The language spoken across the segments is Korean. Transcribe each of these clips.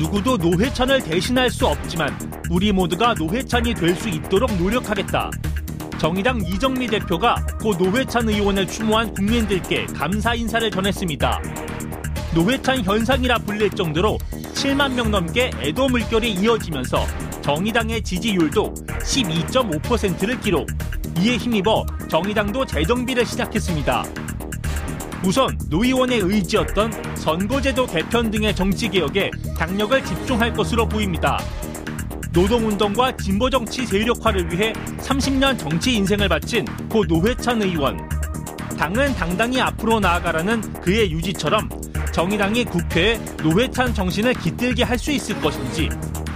누구도 노회찬을 대신할 수 없지만 우리 모두가 노회찬이 될 수 있도록 노력하겠다. 정의당 이정미 대표가 고 노회찬 의원을 추모한 국민들께 감사 인사를 전했습니다. 노회찬 현상이라 불릴 정도로 7만 명 넘게 애도 물결이 이어지면서 정의당의 지지율도 12.5%를 기록. 이에 힘입어 정의당도 재정비를 시작했습니다. 우선 노 의원의 의지였던 선거제도 개편 등의 정치개혁에 당력을 집중할 것으로 보입니다. 노동운동과 진보정치 세력화를 위해 30년 정치 인생을 바친 고 노회찬 의원. 당은 당당히 앞으로 나아가라는 그의 유지처럼 정의당이 국회에 노회찬 정신을 깃들게 할 수 있을 것인지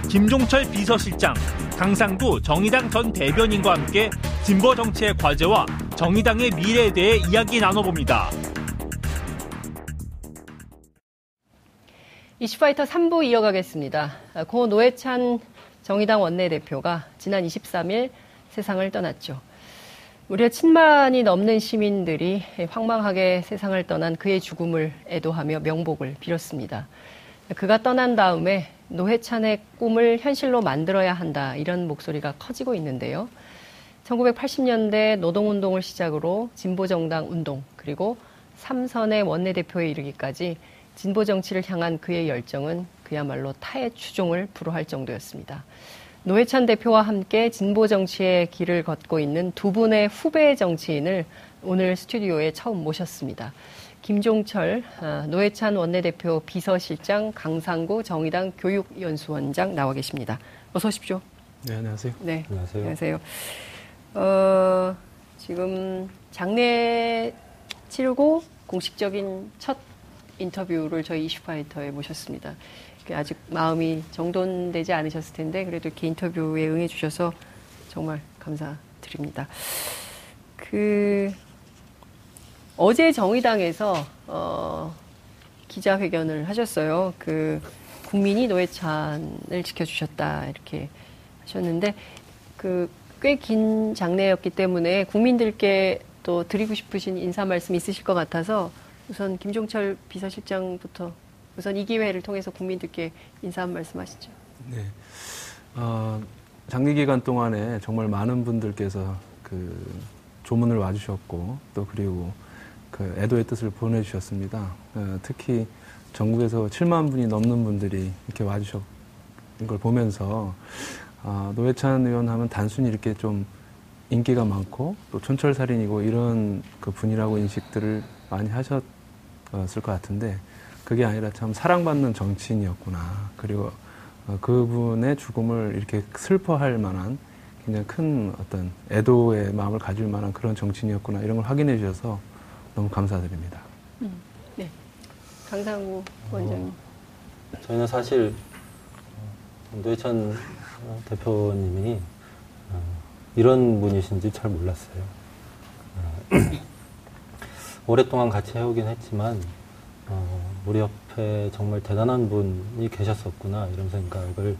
김종철 비서실장, 강상구 정의당 전 대변인과 함께 진보 정치의 과제와 정의당의 미래에 대해 이야기 나눠봅니다. 이슈파이터 3부 이어가겠습니다. 고 노회찬 정의당 원내대표가 지난 23일 세상을 떠났죠. 무려 7만이 넘는 시민들이 황망하게 세상을 떠난 그의 죽음을 애도하며 명복을 빌었습니다. 그가 떠난 다음에 노회찬의 꿈을 현실로 만들어야 한다 이런 목소리가 커지고 있는데요. 1980년대 노동운동을 시작으로 진보정당 운동 그리고 삼선의 원내대표에 이르기까지 진보 정치를 향한 그의 열정은 그야말로 타의 추종을 불허할 정도였습니다. 노회찬 대표와 함께 진보 정치의 길을 걷고 있는 두 분의 후배 정치인을 오늘 스튜디오에 처음 모셨습니다. 김종철, 아, 노회찬 원내대표 비서실장, 강상구 정의당 교육연수원장 나와 계십니다. 어서 오십시오. 네, 안녕하세요. 네, 안녕하세요. 안녕하세요. 어, 지금 장례 치르고 공식적인 첫 인터뷰를 저희 이슈파이터에 모셨습니다. 아직 마음이 정돈되지 않으셨을 텐데 그래도 이렇게 인터뷰에 응해주셔서 정말 감사드립니다. 그 어제 정의당에서 어, 기자회견을 하셨어요. 그 국민이 노회찬을 지켜주셨다 이렇게 하셨는데 그 꽤 긴 장례였기 때문에 국민들께 또 드리고 싶으신 인사 말씀 있으실 것 같아서 우선 김종철 비서실장부터 우선 이 기회를 통해서 국민들께 인사 한 말씀 하시죠. 네. 어, 장기 기간 동안에 정말 많은 분들께서 그 조문을 와주셨고 또 그리고 그 애도의 뜻을 보내주셨습니다. 어, 특히 전국에서 7만 분이 넘는 분들이 이렇게 와주셨는 걸 보면서 어, 노회찬 의원 하면 단순히 이렇게 좀 인기가 많고 또 촌철살인이고 이런 그 분이라고 인식들을 많이 하셨 었을 것 같은데 그게 아니라 참 사랑받는 정치인이었구나. 그리고 어, 그분의 죽음을 이렇게 슬퍼할 만한 굉장히 큰 어떤 애도의 마음을 가질 만한 그런 정치인이었구나. 이런 걸 확인해 주셔서 너무 감사드립니다. 음, 네. 강상우 원장님. 어, 저희는 사실 노회찬 대표님이 어, 이런 분이신지 잘 몰랐어요. 어, 오랫동안 같이 해오긴 했지만 어, 우리 옆에 정말 대단한 분이 계셨었구나 이런 생각을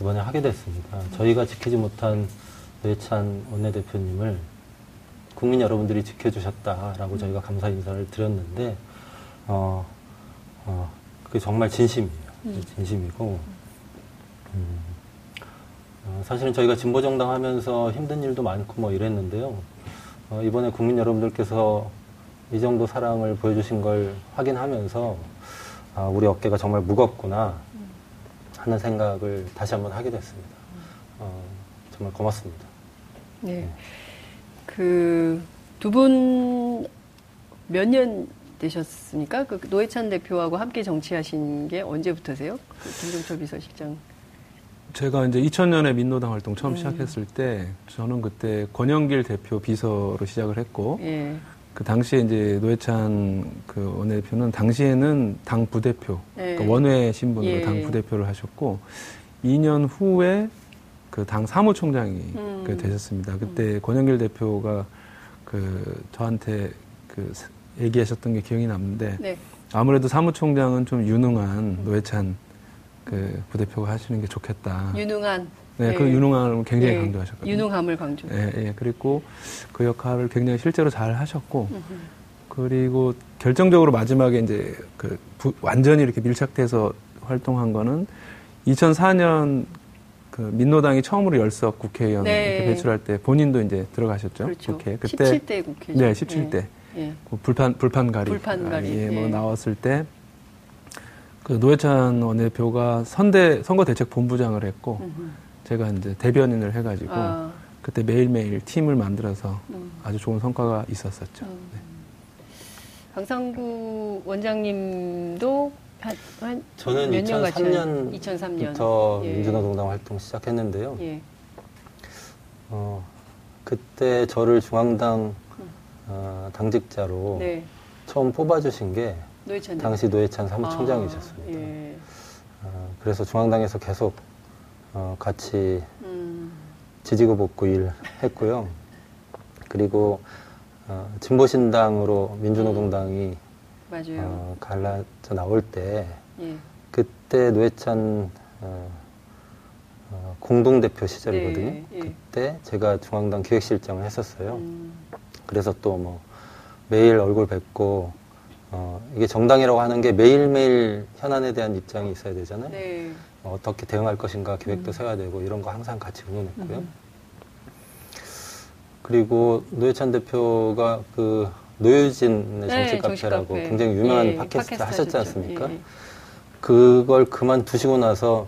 이번에 하게 됐습니다. 저희가 지키지 못한 노찬 원내대표님을 국민 여러분들이 지켜주셨다라고 저희가 감사 인사를 드렸는데 어, 어, 그게 정말 진심이에요. 음. 진심이고 음, 어, 사실은 저희가 진보정당 하면서 힘든 일도 많고 뭐 이랬는데요. 어, 이번에 국민 여러분들께서 이 정도 사랑을 보여주신 걸 확인하면서 아, 우리 어깨가 정말 무겁구나 하는 생각을 다시 한번 하게 됐습니다. 어, 정말 고맙습니다. 네. 네. 그 두 분 몇 년 되셨습니까? 그 노회찬 대표하고 함께 정치하신 게 언제부터세요? 그 김종철 비서실장. 제가 이제 2000년에 민노당 활동 처음 음. 시작했을 때 저는 그때 권영길 대표 비서로 시작을 했고 예. 그 당시에 이제 노회찬 그 원내대표는 당시에는 당 부대표, 네. 그러니까 원외 신분으로 예. 당 부대표를 하셨고 2년 후에 그 당 사무총장이 음. 그 되셨습니다. 그때 음. 권영길 대표가 그 저한테 그 얘기하셨던 게 기억이 남는데 네. 아무래도 사무총장은 좀 유능한 노회찬 그 부대표가 하시는 게 좋겠다. 유능한. 네, 그 네. 유능함을 굉장히 네. 강조하셨거든요. 유능함을 강조. 예, 예. 그리고 그 역할을 굉장히 실제로 잘 하셨고, 그리고 결정적으로 마지막에 이제 그 부, 완전히 이렇게 밀착돼서 활동한 거는 2004년 그 민노당이 처음으로 열석 국회의원 네. 배출할 때 본인도 이제 들어가셨죠. 그렇죠. 국회. 17대 국회죠. 네, 17대. 예. 그 불판 불판가리. 불판가리, 아, 예, 뭐 예. 나왔을 때. 그 노회찬 원내대표가 선대 선거대책본부장을 했고 음흠. 제가 이제 대변인을 해가지고 아, 그때 매일매일 팀을 만들어서 음. 아주 좋은 성과가 있었었죠. 음. 네. 강상구 원장님도 한, 한 저는 몇년 같이 2003년 2003년 부터 예. 민주노동당 활동 시작했는데요. 예. 어, 그때 저를 중앙당 어, 당직자로 네. 처음 뽑아주신 게 노회찬 당시 노회찬. 사무총장이셨습니다. 아, 예. 어, 그래서 중앙당에서 계속 어, 같이 음, 지지고 볶고 일했고요. 그리고 어, 진보신당으로 민주노동당이 맞아요. 어, 갈라져 나올 때 예. 그때 노회찬 어, 어, 공동대표 시절이거든요. 네, 예. 그때 제가 중앙당 기획실장을 했었어요. 음, 그래서 또 뭐 매일 얼굴 뵙고 어, 이게 정당이라고 하는 게 매일매일 현안에 대한 입장이 있어야 되잖아요. 네. 어, 어떻게 대응할 것인가 계획도 음. 세워야 되고 이런 거 항상 같이 의논했고요. 음. 그리고 노회찬 대표가 그 노유진의 네, 정치 카페라고 정치 카페. 굉장히 유명한 예, 팟캐스트 팟캐스트 하셨지 하셨죠. 않습니까? 예, 예. 그걸 그만두시고 나서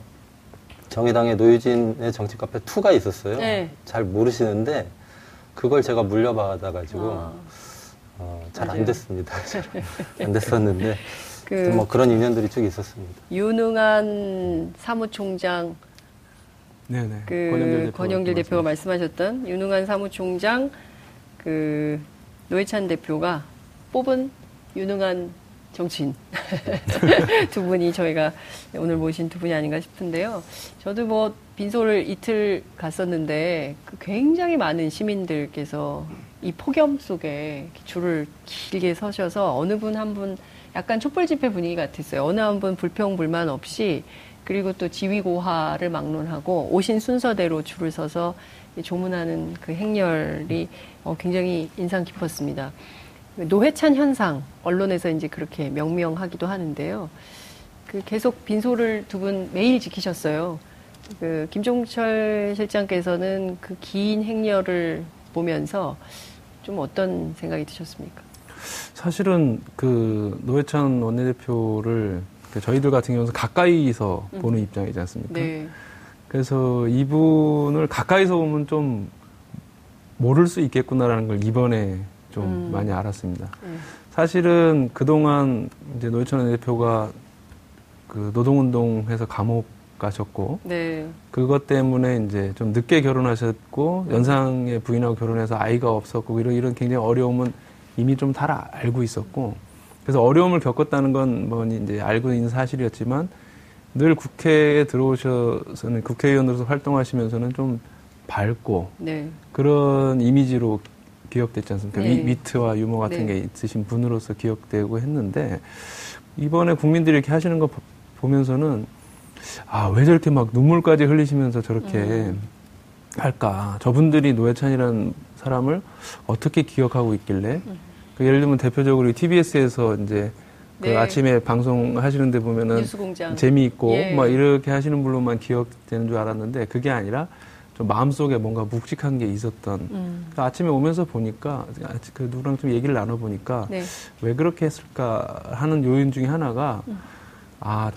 정의당의 노유진의 정치 카페 2가 있었어요. 네. 잘 모르시는데 그걸 제가 물려받아 가지고 아, 어, 잘 안. 됐습니다. 안 됐었는데 그 뭐 그런 인연들이 쭉 있었습니다. 유능한 사무총장 네네. 그 권영길, 권영길 대표가 대표가 말씀하셨던 유능한 사무총장 그 노회찬 대표가 뽑은 유능한 정치인 두 분이 저희가 오늘 모신 두 분이 아닌가 싶은데요. 저도 뭐 빈소를 이틀 갔었는데 그 굉장히 많은 시민들께서 이 폭염 속에 줄을 길게 서셔서 어느 분 한분 약간 촛불 집회 분위기 같았어요. 어느 한 분 불평 불만 없이 그리고 또 지위고하를 막론하고 오신 순서대로 줄을 서서 조문하는 그 행렬이 어, 굉장히 인상 깊었습니다. 노회찬 현상 언론에서 이제 그렇게 명명하기도 하는데요. 그 계속 빈소를 두 분 매일 지키셨어요. 그 김종철 실장께서는 그 긴 행렬을 보면서 좀 어떤 생각이 드셨습니까? 사실은 그 노회찬 원내대표를 그 저희들 같은 경우는 가까이서 음. 보는 입장이지 않습니까? 네. 그래서 이분을 가까이서 보면 좀 모를 수 있겠구나라는 걸 이번에 좀 음. 많이 알았습니다. 네. 사실은 그동안 이제 노회찬 원내대표가 그 노동운동해서 감옥 가셨고 네. 그것 때문에 이제 좀 늦게 결혼하셨고 연상의 부인하고 결혼해서 아이가 없었고 이런 이런 굉장히 어려움은 이미 좀다 알고 있었고 그래서 어려움을 겪었다는 건 뭐니 이제 알고 있는 사실이었지만 늘 국회에 들어오셔서는 국회의원으로서 활동하시면서는 좀 밝고 네. 그런 이미지로 기억됐지 않습니까? 네. 위, 위트와 유머 같은 네. 게 있으신 분으로서 기억되고 했는데 이번에 국민들이 이렇게 하시는 거 보- 보면서는 아, 왜 저렇게 막 눈물까지 흘리시면서 저렇게 음. 할까? 저분들이 노회찬이라는 사람을 어떻게 기억하고 있길래 그 예를 들면 대표적으로 TBS에서 이제 그 네. 아침에 방송하시는데 보면은 뉴스공장. 재미있고 예. 막 이렇게 하시는 분로만 기억되는 줄 알았는데 그게 아니라 좀 마음속에 뭔가 묵직한 게 있었던 음. 그 아침에 오면서 보니까 그 누구랑 좀 얘기를 나눠 보니까 네. 왜 그렇게 했을까 하는 요인 중에 하나가 음. 아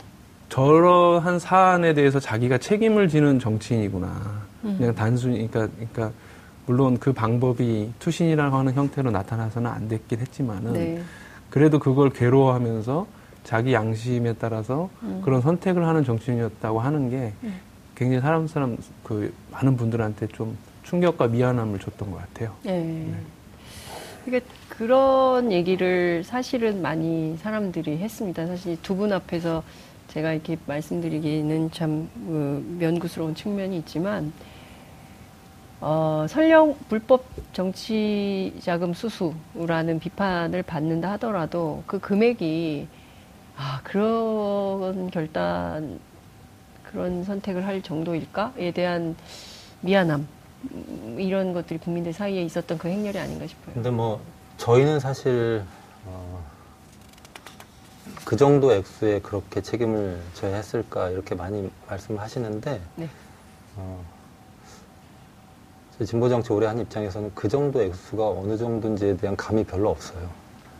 저러한 사안에 대해서 자기가 책임을 지는 정치인이구나 음. 그냥 단순히 그러니까 그러니까 물론 그 방법이 투신이라고 하는 형태로 나타나서는 안 됐긴 했지만은 네. 그래도 그걸 괴로워하면서 자기 양심에 따라서 음. 그런 선택을 하는 정치인이었다고 하는 게 음. 굉장히 사람 사람 그 많은 분들한테 좀 충격과 미안함을 줬던 것 같아요. 네. 그러니까 그런 얘기를 사실은 많이 사람들이 했습니다. 사실 두 분 앞에서 제가 이렇게 말씀드리기는 참 어, 면구스러운 측면이 있지만 어, 설령 불법 정치 자금 수수라는 비판을 받는다 하더라도 그 금액이 아 그런 결단 그런 선택을 할 정도일까에 대한 미안함 음, 이런 것들이 국민들 사이에 있었던 그 행렬이 아닌가 싶어요. 근데 뭐 저희는 사실 어, 그 정도 액수에 그렇게 책임을 져야 했을까 이렇게 많이 말씀을 하시는데 네. 어, 진보 정치 오래 한 입장에서는 그 정도 액수가 어느 정도인지에 대한 감이 별로 없어요.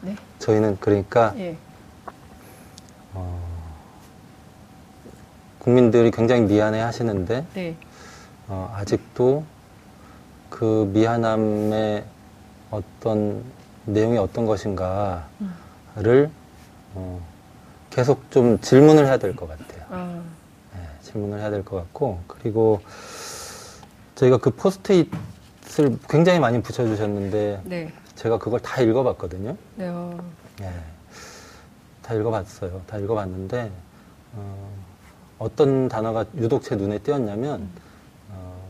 네. 저희는 그러니까 예. 어, 국민들이 굉장히 미안해 하시는데 네. 어, 아직도 그 미안함의 어떤 내용이 어떤 것인가를 어, 계속 좀 질문을 해야 될 것 같아요. 아, 네, 질문을 해야 될 것 같고 그리고 저희가 그 포스트잇을 굉장히 많이 붙여주셨는데 네. 제가 그걸 다 읽어봤거든요. 네. 어, 예, 다 읽어봤어요. 다 읽어봤는데 어, 떤 단어가 유독 제 눈에 띄었냐면 어,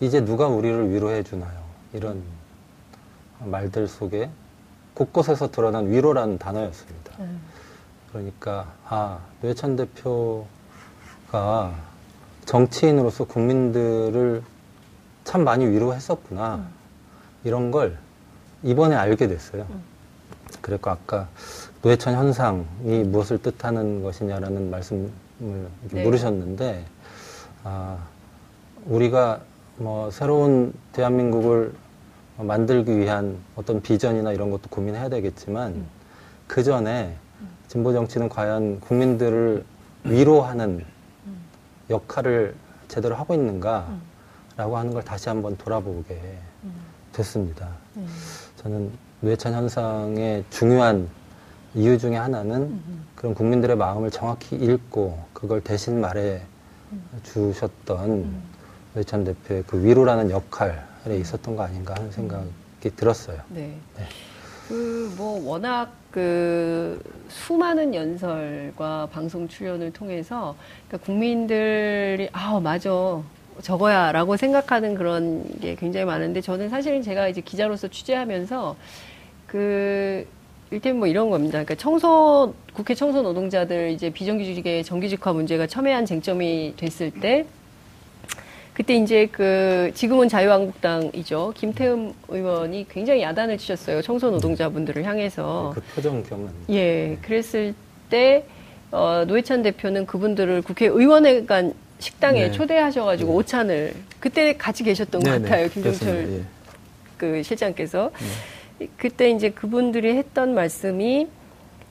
이제 누가 우리를 위로해 주나요? 이런 말들 속에 곳곳에서 드러난 위로라는 단어였습니다. 음. 그러니까 아 노회찬 대표가 정치인으로서 국민들을 참 많이 위로했었구나. 이런 걸 이번에 알게 됐어요. 그래서 아까 노회찬 현상이 무엇을 뜻하는 것이냐라는 말씀을 네. 물으셨는데 아 우리가 뭐 새로운 대한민국을 만들기 위한 어떤 비전이나 이런 것도 고민해야 되겠지만 그 전에 진보 정치는 과연 국민들을 위로하는 역할을 제대로 하고 있는가 라고 하는 걸 다시 한번 돌아보게 됐습니다. 음. 저는 뇌찬 현상의 중요한 이유 중에 하나는 그런 국민들의 마음을 정확히 읽고 그걸 대신 말해 주셨던 뇌찬 대표의 그 위로라는 역할에 있었던 거 아닌가 하는 생각이 들었어요. 네. 네. 그뭐 워낙 그 수많은 연설과 방송 출연을 통해서 그러니까 국민들이 아 맞아 저거야라고 생각하는 그런 게 굉장히 많은데 저는 사실은 제가 이제 기자로서 취재하면서 그 일테면 뭐 이런 겁니다. 그러니까 청소 국회 청소 노동자들 이제 비정규직의 정규직화 문제가 첨예한 쟁점이 됐을 때 그때 이제 그 지금은 자유한국당이죠. 김태흠 의원이 굉장히 야단을 치셨어요. 청소 노동자분들을 향해서. 그 표정 기억납니다. 예, 그랬을 때 어, 노회찬 대표는 그분들을 국회의원회 간 식당에 네. 초대하셔가지고 오찬을 그때 같이 계셨던 것 네네, 같아요. 김종철. 예. 그 실장께서 그때 이제 그분들이 했던 말씀이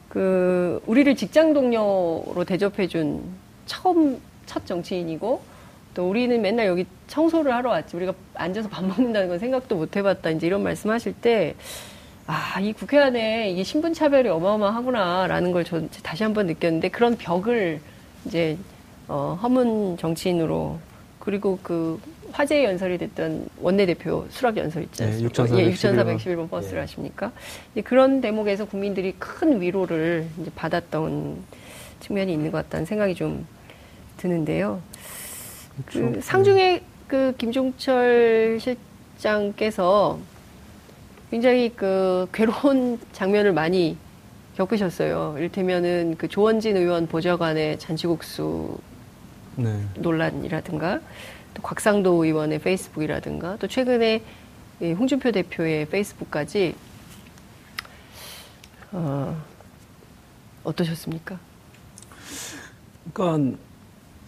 그 우리를 직장 동료로 대접해준 처음 첫 정치인이고 또 우리는 맨날 여기 청소를 하러 왔지 우리가 앉아서 밥 먹는다는 건 생각도 못 해봤다 이제 이런 말씀하실 때 아, 이 국회 안에 이게 신분 차별이 어마어마하구나라는 걸 전 다시 한번 느꼈는데 그런 벽을 이제 어, 허문 정치인으로 그리고 그 화제의 연설이 됐던 원내대표 수락 연설 있지 네, 않습니까? 6411 예, 6411번 버스를 예. 하십니까? 이제 그런 대목에서 국민들이 큰 위로를 이제 받았던 측면이 있는 것 같다는 생각이 좀 드는데요. 그. 상중에 그 김종철 실장께서 굉장히 그 괴로운 장면을 많이 겪으셨어요. 이를테면은 그 조원진 의원 보좌관의 잔치국수 네. 논란이라든가 또 곽상도 의원의 페이스북이라든가 또 최근에 이 홍준표 대표의 페이스북까지 어, 어떠셨습니까? 그러니까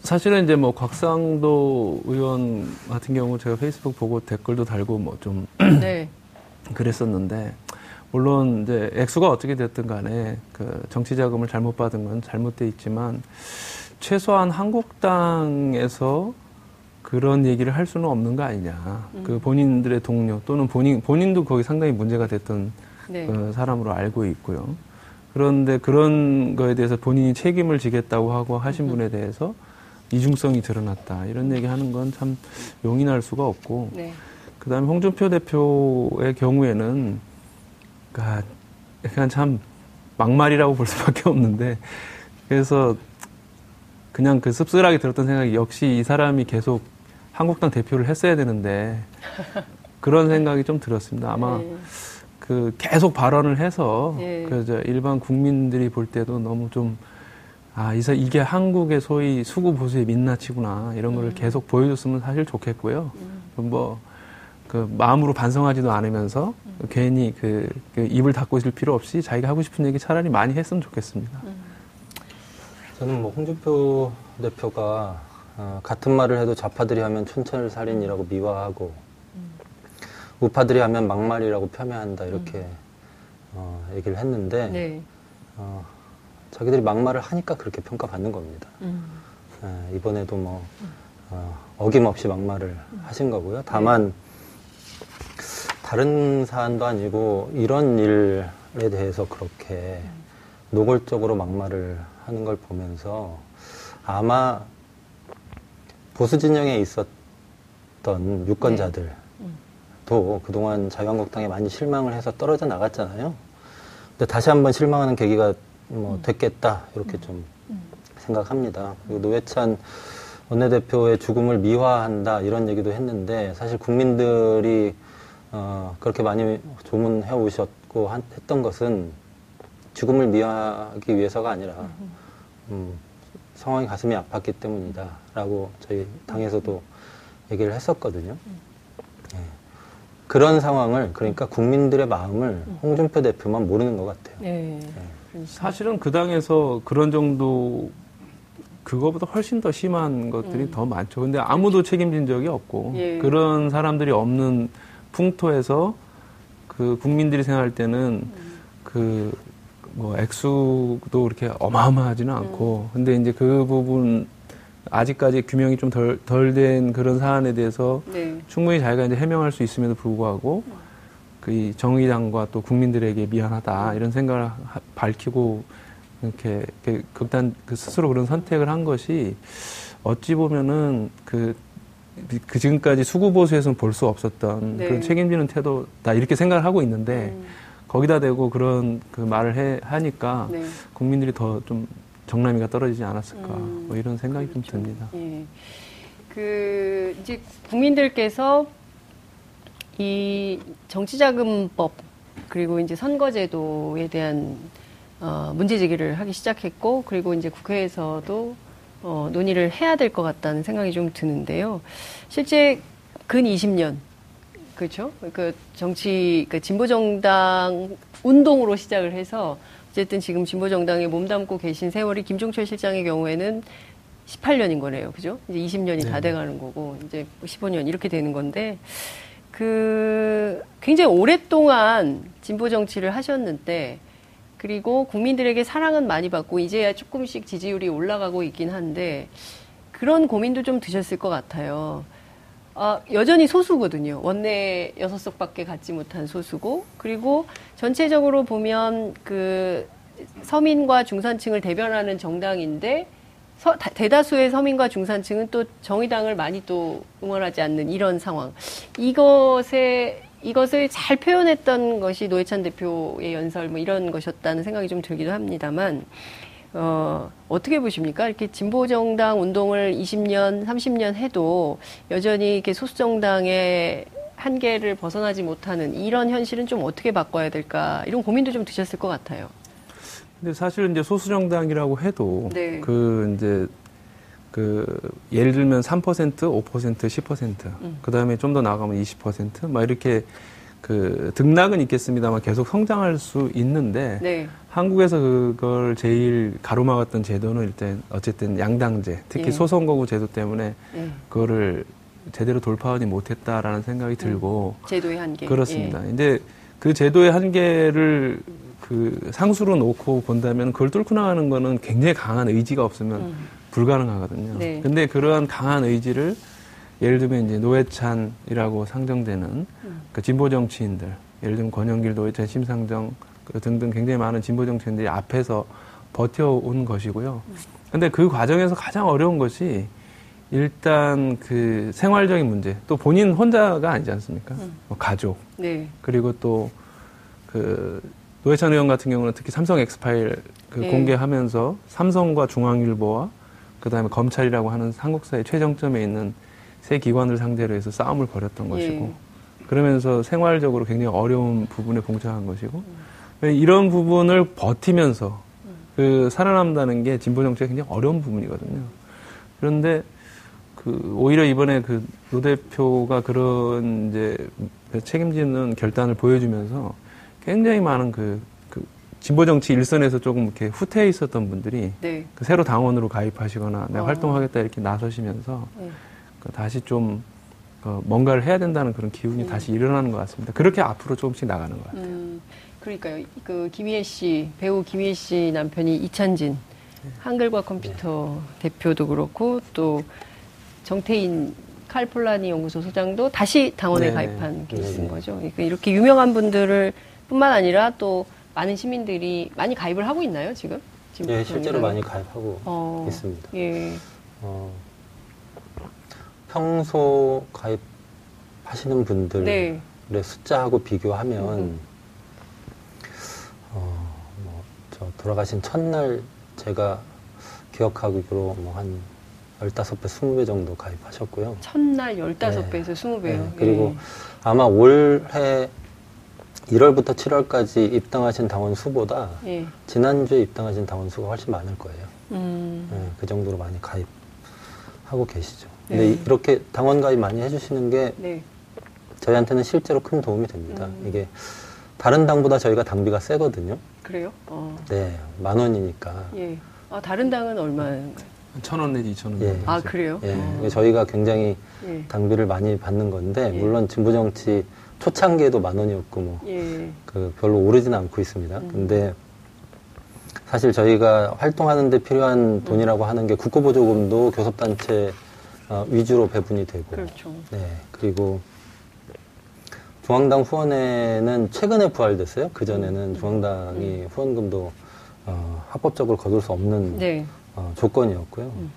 사실은 이제 뭐 곽상도 의원 같은 경우 제가 페이스북 보고 댓글도 달고 뭐좀 네, 그랬었는데 물론 이제 액수가 어떻게 됐든 간에 그 정치 자금을 잘못 받은 건 잘못돼 있지만 최소한 한국당에서 그런 얘기를 할 수는 없는 거 아니냐. 그 본인들의 동료 또는 본인 본인도 거기 상당히 문제가 됐던 네, 어, 사람으로 알고 있고요. 그런데 그런 거에 대해서 본인이 책임을 지겠다고 하고 하신 분에 대해서 이중성이 드러났다. 이런 얘기 하는 건 참 용인할 수가 없고. 네, 그 다음에 홍준표 대표의 경우에는, 그니까, 그냥 참 막말이라고 볼 수밖에 없는데, 그래서 그냥 그 씁쓸하게 들었던 생각이 역시 이 사람이 계속 한국당 대표를 했어야 되는데, 그런 생각이 좀 들었습니다. 아마 네. 그 계속 발언을 해서 예. 그저 일반 국민들이 볼 때도 너무 좀 아, 이사 이게 한국의 소위 수구 보수의 민낯이구나 이런 거를 계속 보여줬으면 사실 좋겠고요. 좀뭐그 마음으로 반성하지도 않으면서 괜히 그, 그 입을 닫고 있을 필요 없이 자기가 하고 싶은 얘기 차라리 많이 했으면 좋겠습니다. 저는 뭐 홍준표 대표가 어, 같은 말을 해도 좌파들이 하면 촌철 살인이라고 미화하고 음. 우파들이 하면 막말이라고 폄훼한다 이렇게 음. 어, 얘기를 했는데 네. 어, 자기들이 막말을 하니까 그렇게 평가받는 겁니다. 음. 예, 이번에도 뭐 어, 어김없이 막말을 음. 하신 거고요. 다만 네. 다른 사안도 아니고 이런 일에 대해서 그렇게 음. 노골적으로 막말을 하는 걸 보면서 아마 보수 진영에 있었던 유권자들도 네. 음. 그동안 자유한국당에 많이 실망을 해서 떨어져 나갔잖아요. 근데 다시 한번 실망하는 계기가 뭐 음. 됐겠다 이렇게 좀 음. 생각합니다. 그리고 노회찬 원내대표의 죽음을 미화한다 이런 얘기도 했는데 사실 국민들이 어, 그렇게 많이 조문해 오셨고 한, 했던 것은 죽음을 미화하기 위해서가 아니라 음, 상황이 가슴이 아팠기 때문이다라고 저희 당에서도 얘기를 했었거든요. 네. 그런 상황을 그러니까 국민들의 마음을 홍준표 대표만 모르는 것 같아요. 네. 네. 사실은 그 당에서 그런 정도 그거보다 훨씬 더 심한 것들이 음. 더 많죠. 근데 아무도 책임진 적이 없고 예. 그런 사람들이 없는 풍토에서 그 국민들이 생각할 때는 음. 그 뭐 액수도 그렇게 어마어마하지는 않고 음. 근데 이제 그 부분 아직까지 규명이 좀 덜 덜 된 그런 사안에 대해서 네. 충분히 자기가 이제 해명할 수 있음에도 불구하고 음. 그 정의당과 또 국민들에게 미안하다 이런 생각을 하, 밝히고 이렇게, 이렇게 극단 그 스스로 그런 선택을 한 것이 어찌 보면은 그, 그 지금까지 수구 보수에서는 볼 수 없었던 네. 그런 책임지는 태도다 이렇게 생각을 하고 있는데 음. 거기다 대고 그런 그 말을 해, 하니까 네. 국민들이 더 좀 정남이가 떨어지지 않았을까 음, 뭐 이런 생각이 그렇죠. 좀 듭니다. 예. 그 이제 국민들께서 이 정치자금법 그리고 이제 선거제도에 대한 어, 문제 제기를 하기 시작했고 그리고 이제 국회에서도 어, 논의를 해야 될 것 같다는 생각이 좀 드는데요. 실제 근 20년 그렇죠. 그 정치, 그 진보 정당 운동으로 시작을 해서 어쨌든 지금 진보 정당에 몸담고 계신 세월이 김종철 실장의 경우에는 18년인 거네요. 그죠? 이제 20년이 네. 다 돼가는 거고, 이제 15년 이렇게 되는 건데, 그, 굉장히 오랫동안 진보 정치를 하셨는데, 그리고 국민들에게 사랑은 많이 받고, 이제야 조금씩 지지율이 올라가고 있긴 한데, 그런 고민도 좀 드셨을 것 같아요. 어, 여전히 소수거든요. 원내 여섯 석밖에 갖지 못한 소수고 그리고 전체적으로 보면 그 서민과 중산층을 대변하는 정당인데 서, 대다수의 서민과 중산층은 또 정의당을 많이 또 응원하지 않는 이런 상황. 이것에 이것을 잘 표현했던 것이 노회찬 대표의 연설 뭐 이런 것이었다는 생각이 좀 들기도 합니다만 어, 어떻게 보십니까? 이렇게 진보정당 운동을 20년, 30년 해도 여전히 이렇게 소수정당의 한계를 벗어나지 못하는 이런 현실은 좀 어떻게 바꿔야 될까? 이런 고민도 좀 드셨을 것 같아요. 근데 사실 이제 소수정당이라고 해도 네. 그 이제 그 예를 들면 3%, 5%, 10%, 음. 그 다음에 좀 더 나가면 20%막 이렇게 그 등락은 있겠습니다만 계속 성장할 수 있는데 네. 한국에서 그걸 제일 가로막았던 제도는 일단 어쨌든 양당제, 특히 예. 소선거구 제도 때문에 예. 그거를 제대로 돌파하지 못했다라는 생각이 음. 들고 제도의 한계 그렇습니다. 예. 근데 그 제도의 한계를 그 상수로 놓고 본다면 그걸 뚫고 나가는 거는 굉장히 강한 의지가 없으면 음. 불가능하거든요. 네. 근데 그러한 강한 의지를 예를 들면 이제 노회찬이라고 상정되는 음. 그 진보 정치인들, 예를 들면 권영길, 노회찬, 심상정 그 등등 굉장히 많은 진보 정치인들이 앞에서 버텨온 것이고요. 음. 근데 그 과정에서 가장 어려운 것이 일단 그 생활적인 문제, 또 본인 혼자가 아니지 않습니까? 음. 뭐 가족, 네. 그리고 또 그 노회찬 의원 같은 경우는 특히 삼성 엑스파일 그 네. 공개하면서 삼성과 중앙일보와 그 다음에 검찰이라고 하는 한국사의 최정점에 있는 세 기관을 상대로 해서 싸움을 벌였던 것이고 예. 그러면서 생활적으로 굉장히 어려운 부분에 봉착한 것이고 음. 이런 부분을 버티면서 음. 그 살아남다는 게 진보 정책이 굉장히 어려운 부분이거든요. 그런데 그 오히려 이번에 그 노 대표가 그런 이제 책임지는 결단을 보여주면서 굉장히 많은 그, 그 진보 정치 일선에서 조금 이렇게 후퇴해 있었던 분들이 네. 그 새로 당원으로 가입하시거나 내가 어. 활동하겠다 이렇게 나서시면서 네. 그 다시 좀 어, 뭔가를 해야 된다는 그런 기운이 음. 다시 일어나는 것 같습니다. 그렇게 앞으로 조금씩 나가는 것 같아요. 음, 그러니까요. 그 김희애 씨 배우 김희애 씨 남편이 이찬진 한글과 컴퓨터 대표도 그렇고 또 정태인 칼폴라니 연구소 소장도 다시 당원에 네네. 가입한 케이스인 네네. 거죠. 그러니까 이렇게 유명한 분들을 뿐만 아니라 또 많은 시민들이 많이 가입을 하고 있나요 지금? 지금 예, 실제로? 많이 가입하고 어, 있습니다. 예. 어, 평소 가입하시는 분들의 네. 숫자하고 비교하면 음. 어, 뭐, 저 돌아가신 첫날 제가 기억하기로 뭐한 15배, 20배 정도 가입하셨고요. 첫날 15배에서 네. 20배요. 네, 그리고 아마 올해 1월부터 7월까지 입당하신 당원 수보다 예. 예. 지난주에 입당하신 당원 수가 훨씬 많을 거예요. 음. 네, 그 정도로 많이 가입하고 계시죠. 근데 네. 이- 이렇게 당원 가입 많이 해주시는 게 네. 저희한테는 실제로 큰 도움이 됩니다. 음. 이게 다른 당보다 저희가 당비가 세거든요. 그래요? 어. 네, 만 원이니까. 예. 아, 다른 당은 얼마인가요? 천 원 내지 이천 원 예. 정도. 아. 그래요? 예, 어. 저희가 굉장히 예. 당비를 많이 받는 건데 예. 물론 진보 정치 초창기에도 만 원이었고 뭐 예. 그 별로 오르지는 않고 있습니다. 음. 근데 사실 저희가 활동하는데 필요한 돈이라고 하는 게 국고보조금도 교섭단체 어, 위주로 배분이 되고, 그렇죠. 네 그리고 중앙당 후원회는 최근에 부활됐어요. 그 전에는 음. 중앙당이 후원금도 어, 합법적으로 거둘 수 없는 네. 어, 조건이었고요. 음.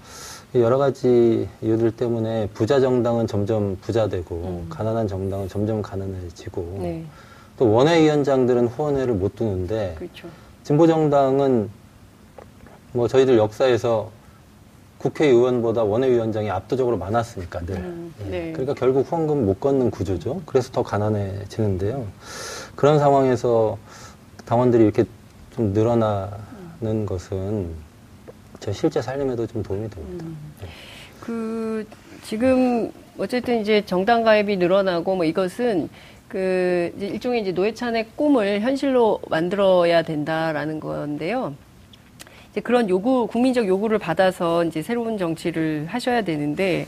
여러 가지 이유들 때문에 부자 정당은 점점 부자되고 음. 가난한 정당은 점점 가난해지고 네. 또 원외위원장들은 후원회를 못 두는데 그렇죠. 진보 정당은 뭐 저희들 역사에서 국회의원보다 원외위원장이 압도적으로 많았으니까 늘. 음, 예. 네. 그러니까 결국 후원금 못 걷는 구조죠. 그래서 더 가난해지는데요. 그런 상황에서 당원들이 이렇게 좀 늘어나는 것은 저 실제 살림에도 좀 도움이 됩니다. 음. 그 지금 어쨌든 이제 정당 가입이 늘어나고 뭐 이것은 그 이제 일종의 이제 노회찬의 꿈을 현실로 만들어야 된다라는 건데요. 이제 그런 요구 국민적 요구를 받아서 이제 새로운 정치를 하셔야 되는데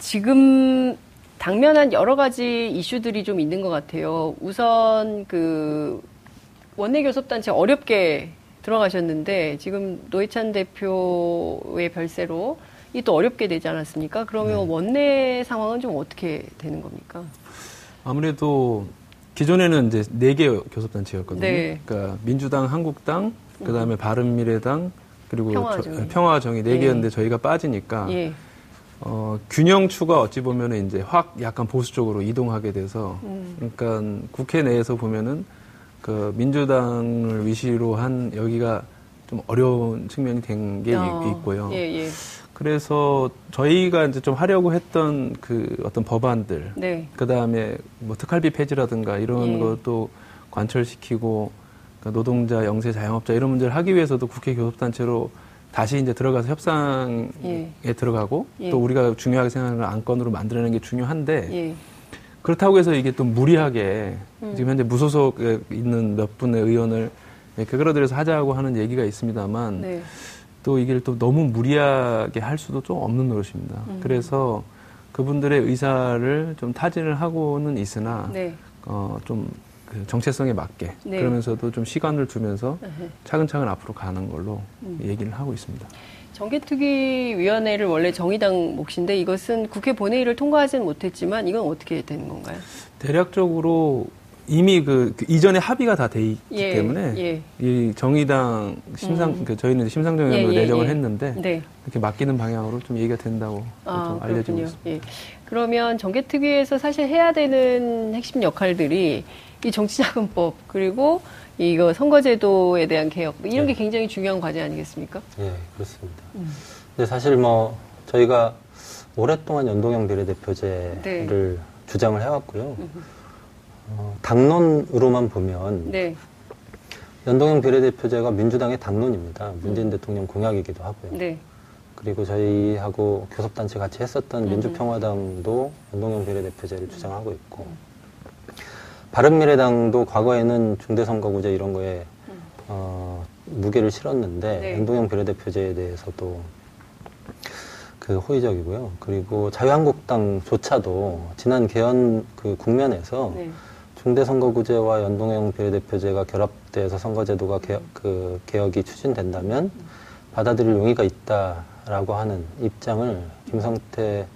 지금 당면한 여러 가지 이슈들이 좀 있는 것 같아요. 우선 그 원내교섭단체 어렵게 들어가셨는데 지금 노회찬 대표의 별세로 이 또 어렵게 되지 않았습니까? 그러면 네. 원내 상황은 좀 어떻게 되는 겁니까? 아무래도 기존에는 이제 네 개 교섭단체였거든요. 네. 그러니까 민주당, 한국당, 그다음에 바른미래당 그리고 평화정의. 네 예. 개였는데 저희가 빠지니까 예. 어, 균형추가 어찌 보면은 이제 확 약간 보수 쪽으로 이동하게 돼서 음. 그러니까 국회 내에서 보면은 그 민주당을 위시로 한 여기가 좀 어려운 측면이 된게 어, 있고요. 예, 예. 그래서 저희가 이제 좀 하려고 했던 그 어떤 법안들, 네. 그 다음에 뭐 특활비 폐지라든가 이런 예. 것도 관철시키고 그러니까 노동자, 영세, 자영업자 이런 문제를 하기 위해서도 국회 교섭단체로 다시 이제 들어가서 협상에 예. 들어가고 예. 또 우리가 중요하게 생각하는 안건으로 만들어내는 게 중요한데 예. 그렇다고 해서 이게 또 무리하게 음. 지금 현재 무소속에 있는 몇 분의 의원을 이렇게 끌어들여서 하자고 하는 얘기가 있습니다만 네. 또 이게 또 너무 무리하게 할 수도 좀 없는 노릇입니다. 음. 그래서 그분들의 의사를 좀 타진을 하고는 있으나 네. 어, 좀그 정체성에 맞게 네. 그러면서도 좀 시간을 두면서. 차근차근 앞으로 가는 걸로 음. 얘기를 하고 있습니다. 정개특위위원회를 원래 정의당 몫인데 이것은 국회 본회의를 통과하지는 못했지만 이건 어떻게 되는 건가요? 대략적으로 이미 그, 그 이전에 합의가 다 돼 있기 예, 때문에 예. 이 정의당 심상 음. 그 저희는 심상정위원으로 예, 예, 내정을 예. 했는데 네. 이렇게 맡기는 방향으로 좀 얘기가 된다고 아, 좀 알려지고. 있습니다. 예. 그러면 정개특위에서 사실 해야 되는 핵심 역할들이 이 정치자금법 그리고 이거 선거제도에 대한 개혁 이런 게 네. 굉장히 중요한 과제 아니겠습니까? 예, 그렇습니다. 음. 근데 사실 뭐 저희가 오랫동안 연동형 비례대표제를 네. 주장을 해왔고요. 어, 당론으로만 보면 네. 연동형 비례대표제가 민주당의 당론입니다. 문재인 대통령 공약이기도 하고요. 네. 그리고 저희하고 교섭단체 같이 했었던. 민주평화당도 연동형 비례대표제를 주장하고 있고 바른미래당도 과거에는 중대선거구제 이런 거에 어, 무게를 실었는데 네. 연동형 비례대표제에 대해서도 그 호의적이고요. 그리고 자유한국당조차도 지난 개헌 그 국면에서 네. 중대선거구제와 연동형 비례대표제가 결합돼서 선거제도가 개혁, 그 개혁이 추진된다면 받아들일 용의가 있다라고 하는 입장을 김성태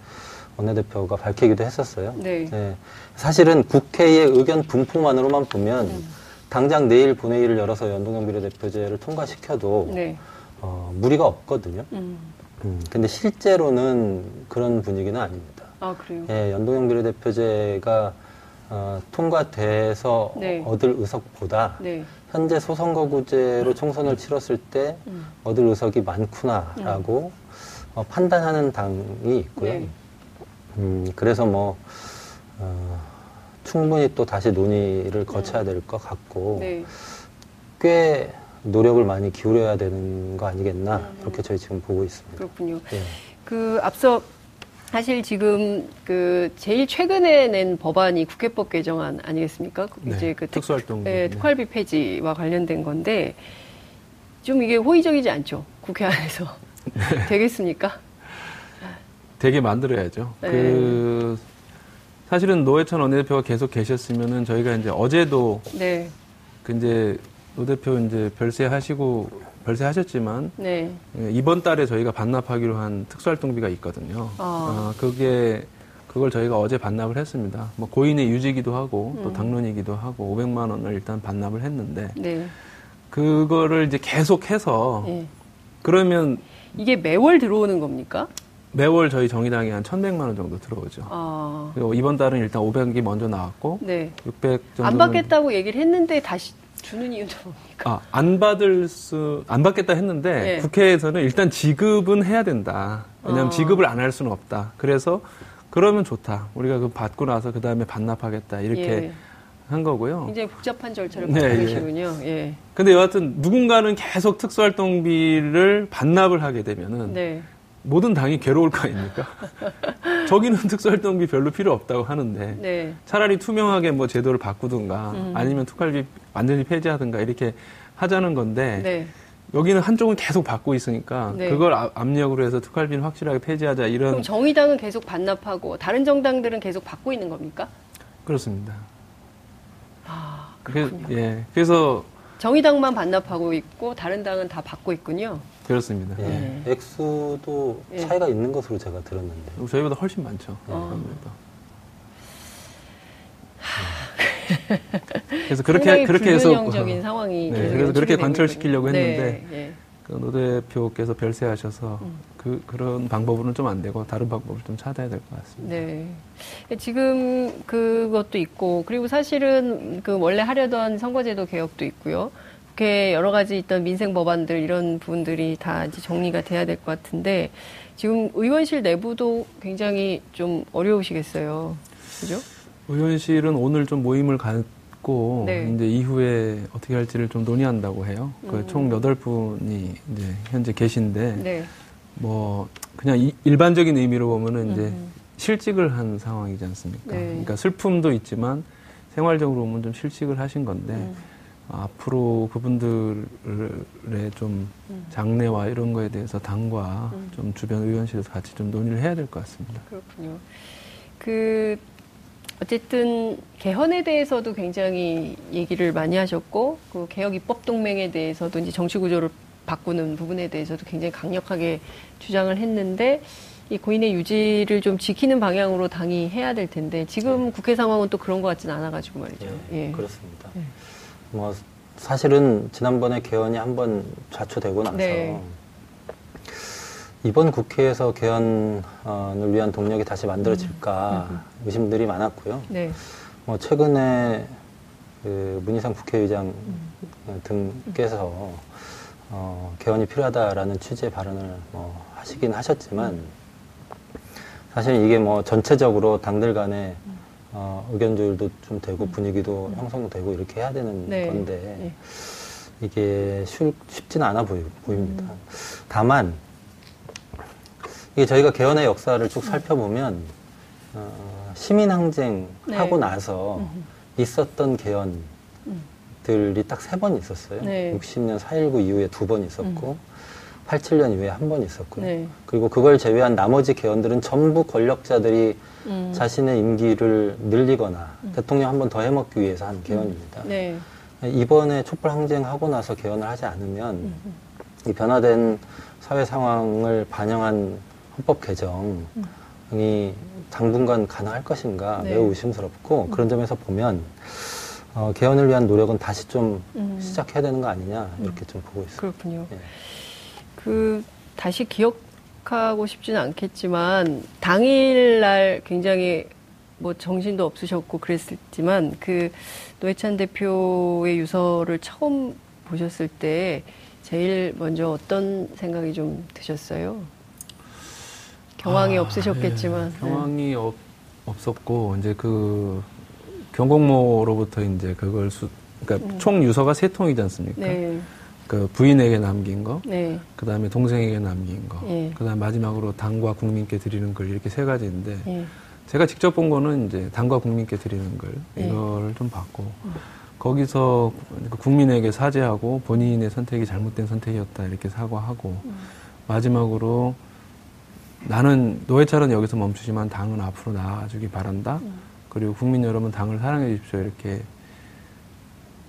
원내대표가 밝히기도 했었어요. 네. 네. 사실은 국회의 의견 분포만으로만 보면 음. 당장 내일 본회의를 열어서 연동형 비례대표제를 통과시켜도 네. 어, 무리가 없거든요. 음. 음, 근데 실제로는 그런 분위기는 아닙니다. 아, 그래요? 예, 연동형 비례대표제가 어, 통과돼서 네. 얻을 의석보다 네. 현재 소선거구제로 총선을 치렀을 때 음. 얻을 의석이 많구나라고 어, 판단하는 당이 있고요. 네. 음, 그래서 뭐 어, 충분히 또 다시 논의를 거쳐야 될 것 같고 네. 꽤 노력을 많이 기울여야 되는 거 아니겠나 음. 그렇게 저희 지금 보고 있습니다. 그렇군요. 예. 그 앞서 사실 지금 그 제일 최근에 낸 법안이 국회법 개정안 아니겠습니까? 그 네, 이제 그 특, 특수활동비. 예, 네. 특활비 폐지와 관련된 건데 좀 이게 호의적이지 않죠? 국회 안에서 되겠습니까? 되게 만들어야죠. 네. 그 사실은 노회찬 원내대표가 계속 계셨으면은 저희가 이제 어제도 네, 그 이제 노 대표 이제 별세하시고 별세하셨지만 네, 예, 이번 달에 저희가 반납하기로 한 특수활동비가 있거든요. 아. 어, 그게 그걸 저희가 어제 반납을 했습니다. 뭐 고인의 유지기도 하고 또 음. 당론이기도 하고 500만 원을 일단 반납을 했는데 네, 그거를 이제 계속해서 예. 그러면 이게 매월 들어오는 겁니까? 매월 저희 정의당에 한 1,100만 원 정도 들어오죠. 아, 그리고 이번 달은 일단 500이 먼저 나왔고 네. 600 정도 안 받겠다고 얘기를 했는데 다시 주는 이유는 뭡니까? 아, 안 받을 수, 안 받겠다 했는데, 네. 국회에서는 일단 지급은 해야 된다. 왜냐하면 어. 지급을 안 할 수는 없다. 그래서, 그러면 좋다. 우리가 그 받고 나서 그 다음에 반납하겠다. 이렇게 예. 한 거고요. 굉장히 복잡한 절차를 네, 밟고 예. 예. 근데 여하튼 누군가는 계속 특수활동비를 반납을 하게 되면은 네. 모든 당이 괴로울 거 아닙니까? 저기는 특수활동비 별로 필요 없다고 하는데 네. 차라리 투명하게 뭐 제도를 바꾸든가 음. 아니면 특활비 완전히 폐지하든가 이렇게 하자는 건데 네. 여기는 한쪽은 계속 받고 있으니까 네. 그걸 아- 압력으로 해서 특활비는 확실하게 폐지하자 이런 그럼 정의당은 계속 반납하고 다른 정당들은 계속 받고 있는 겁니까? 그렇습니다. 아, 그렇군요. 예, 그래서 정의당만 반납하고 있고 다른 당은 다 받고 있군요. 그렇습니다. 예. 네. 액수도 예. 차이가 있는 것으로 제가 들었는데. 예. 저희보다 훨씬 많죠. 어. 아무래도. 그래서 그렇게 그렇게 해서 불균형적인 상황이 네, 그래서 그렇게 관철시키려고. 했는데 네, 예. 그노 대표께서 별세하셔서 음. 그 그런 방법으로는 좀 안 되고 다른 방법을 좀 찾아야 될 것 같습니다. 네. 지금 그것도 있고 그리고 사실은 그 원래 하려던 선거제도 개혁도 있고요. 국회 여러 가지 있던 민생 법안들 이런 부분들이 다 이제 정리가 돼야 될 것 같은데 지금 의원실 내부도 굉장히 좀 어려우시겠어요. 그죠? 의원실은 오늘 좀 모임을 갖고 네. 이제 이후에 어떻게 할지를 좀 논의한다고 해요. 음. 그총 여덟 분이 이제 현재 계신데 네. 뭐 그냥 이- 일반적인 의미로 보면은 이제 음. 실직을 한 상황이지 않습니까? 네. 그러니까 슬픔도 있지만 생활적으로 보면 좀 실직을 하신 건데 음. 앞으로 그분들의 좀 음. 장래와 이런 거에 대해서 당과 음. 좀 주변 의원실에서 같이 좀 논의를 해야 될 것 같습니다. 그렇군요. 그 어쨌든 개헌에 대해서도 굉장히 얘기를 많이 하셨고 그 개혁 입법 동맹에 대해서도 이제 정치 구조를 바꾸는 부분에 대해서도 굉장히 강력하게 주장을 했는데 이 고인의 유지를 좀 지키는 방향으로 당이 해야 될 텐데 지금 국회 상황은 또 그런 것 같지는 않아가지고 말이죠. 예, 예. 그렇습니다. 네. 뭐 사실은 지난번에 개헌이 한번 좌초되고 나서 네. 이번 국회에서 개헌을 위한 동력이 다시 만들어질까 의심들이 많았고요. 네. 뭐 최근에 그 문희상 국회의장 음. 등께서 어, 개헌이 필요하다라는 취지의 발언을 뭐 하시긴 하셨지만 사실 이게 뭐 전체적으로 당들 간에 어, 의견 조율도 좀 되고 분위기도 형성되고 이렇게 해야 되는 음. 네. 건데 네. 이게 쉽, 쉽지는 않아 보이, 보입니다. 다만 이게 저희가 개헌의 역사를 쭉 살펴보면 어, 시민항쟁 네. 하고 나서 있었던 개헌 음. 개헌들이 딱 세 번 있었어요. 네. 60년 4.19 이후에 두 번 있었고, 87년 이후에 한 번 있었고요. 네. 그리고 그걸 제외한 나머지 개헌들은 전부 권력자들이 음. 자신의 임기를 늘리거나 대통령 한 번 더 해먹기 위해서 한 개헌입니다. 네. 이번에 촛불 항쟁하고 나서 개헌을 하지 않으면 음. 이 변화된 사회 상황을 반영한 헌법 개정이 당분간 가능할 것인가 네. 매우 의심스럽고 그런 점에서 보면 어, 개헌을 위한 노력은 다시 좀 음. 시작해야 되는 거 아니냐 이렇게 좀 보고 있습니다. 그렇군요. 예. 그 다시 기억하고 싶지는 않겠지만 당일날 굉장히 뭐 정신도 없으셨고 그랬었지만 그 노회찬 대표의 유서를 처음 보셨을 때 제일 먼저 어떤 생각이 좀 드셨어요? 경황이 아, 없으셨겠지만 예, 경황이 없, 없었고 이제 그 경공모로부터 이제 그걸 수, 그러니까 총 유서가 세 통이지 않습니까? 네, 그 부인에게 남긴 거, 네, 그 다음에 동생에게 남긴 거, 예. 그 다음 마지막으로 당과 국민께 드리는 글 이렇게 세 가지인데 예, 제가 직접 본 거는 이제 당과 국민께 드리는 글 예. 이걸 좀 봤고 거기서 그 국민에게 사죄하고 본인의 선택이 잘못된 선택이었다 이렇게 사과하고 마지막으로 나는 노회찬은 여기서 멈추지만 당은 앞으로 나아가주기 바란다. 그리고 국민 여러분 당을 사랑해 주십시오 이렇게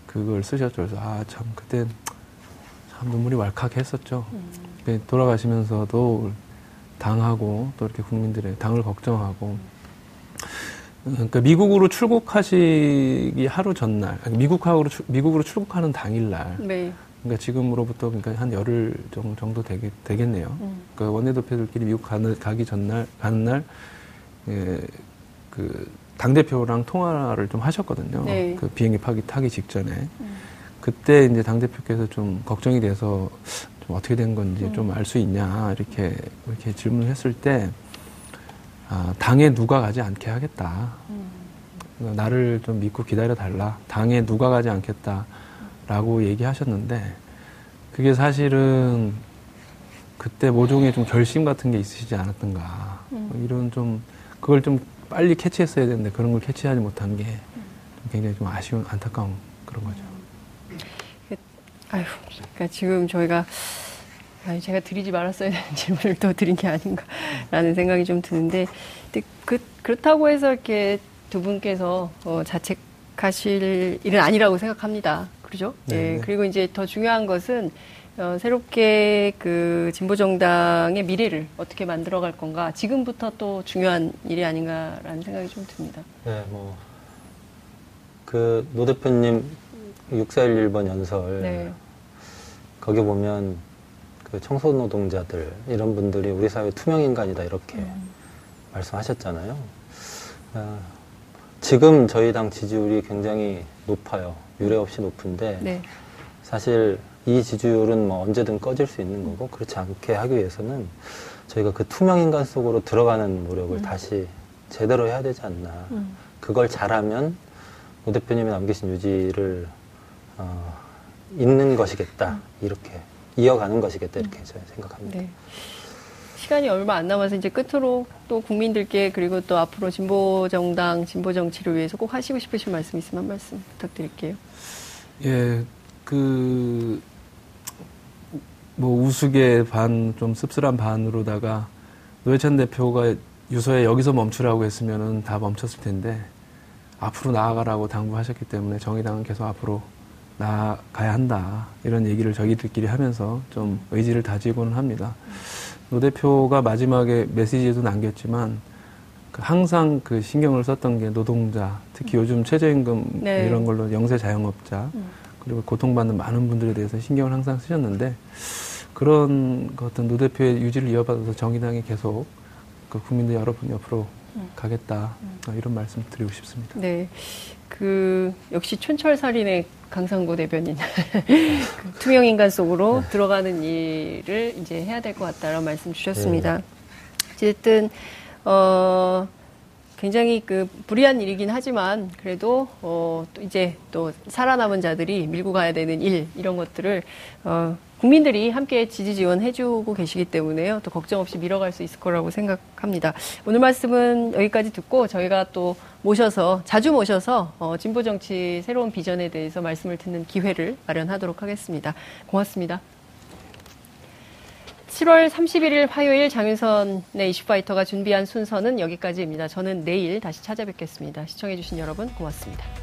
그걸 쓰셨죠. 그래서 아 참 그때 참 눈물이 왈칵했었죠. 그 돌아가시면서도 당하고 또 이렇게 국민들의 당을 걱정하고 그러니까 미국으로 출국하시기 하루 전날 미국하고 출- 미국으로 출국하는 당일날 네, 그러니까 지금으로부터 그러니까 한 열흘 정- 정도 되겠, 되겠네요. 음. 그러니까 원내대표들끼리 미국 가는, 가기 전날, 가는 날, 예, 그, 당대표랑 통화를 좀 하셨거든요. 네. 그 비행기 타기, 타기 직전에. 그때 이제 당 대표께서 좀 걱정이 돼서 좀 어떻게 된 건지 좀알 수 있냐, 이렇게, 이렇게 질문을 했을 때, 아, 당에 누가 가지 않게 하겠다. 그러니까 나를 좀 믿고 기다려 달라. 당에 누가 가지 않겠다라고 얘기하셨는데 그게 사실은 그때 모종의 좀 결심 같은 게 있으시지 않았던가. 뭐 이런 좀 그걸 좀 빨리 캐치했어야 되는데 그런 걸 캐치하지 못한 게 굉장히 좀 아쉬운 안타까운 그런 거죠. 아유, 그러니까 지금 저희가 아유, 제가 드리지 말았어야 되는 질문을 또 드린 게 아닌가라는 생각이 좀 드는데, 그, 그렇다고 해서 이렇게 두 분께서 어, 자책하실 일은 아니라고 생각합니다. 그러죠? 네, 예, 네. 그리고 이제 더 중요한 것은 어, 새롭게 그 진보 정당의 미래를 어떻게 만들어갈 건가 지금부터 또 중요한 일이 아닌가라는 생각이 좀 듭니다. 네, 뭐, 그, 노 대표님 6411번 연설, 네. 거기 보면 그 청소노동자들, 이런 분들이 우리 사회 투명인간이다, 이렇게 음. 말씀하셨잖아요. 아, 지금 저희 당 지지율이 굉장히 높아요. 유례 없이 높은데, 네. 사실 이 지지율은 뭐 언제든 꺼질 수 있는 거고, 그렇지 않게 하기 위해서는 저희가 그 투명인간 속으로 들어가는 노력을 다시 제대로 해야 되지 않나. 음. 그걸 잘하면 노 대표님이 남기신 유지를 어, 있는 것이겠다 이렇게 이어가는 것이겠다 이렇게 저는 생각합니다. 네. 시간이 얼마 안 남아서 이제 끝으로 또 국민들께 그리고 또 앞으로 진보 정당, 진보 정치를 위해서 꼭 하시고 싶으신 말씀 있으면 한 말씀 부탁드릴게요. 예, 그, 뭐, 우스개 반, 좀 씁쓸한 반으로다가 노회찬 대표가 유서에 여기서 멈추라고 했으면은 다 멈췄을 텐데, 앞으로 나아가라고 당부하셨기 때문에 정의당은 계속 앞으로 나아가야 한다. 이런 얘기를 저희들끼리 하면서 좀 의지를 다지고는 합니다. 노 대표가 마지막에 메시지에도 남겼지만, 그 항상 그 신경을 썼던 게 노동자, 특히 요즘 최저임금 네. 이런 걸로 영세 자영업자, 그리고 고통받는 많은 분들에 대해서 신경을 항상 쓰셨는데 그런 그 어떤 노 대표의 유지를 이어받아서 정의당이 계속 그 국민들 여러분 옆으로 가겠다 어, 이런 말씀 드리고 싶습니다. 네. 그, 역시 촌철살인의 강상구 대변인. 그 투명 인간 속으로 들어가는 일을 이제 해야 될 것 같다라는 말씀 주셨습니다. 어쨌든, 어, 굉장히 그 불리한 일이긴 하지만 그래도 어, 또 이제 또 살아남은 자들이 밀고 가야 되는 일 이런 것들을 어, 국민들이 함께 지지 지원해주고 계시기 때문에요. 또 걱정 없이 밀어갈 수 있을 거라고 생각합니다. 오늘 말씀은 여기까지 듣고 저희가 또 모셔서 자주 모셔서 어, 진보 정치 새로운 비전에 대해서 말씀을 듣는 기회를 마련하도록 하겠습니다. 고맙습니다. 7월 31일 화요일 장윤선의 이슈파이터가 준비한 순서는 여기까지입니다. 저는 내일 다시 찾아뵙겠습니다. 시청해주신 여러분 고맙습니다.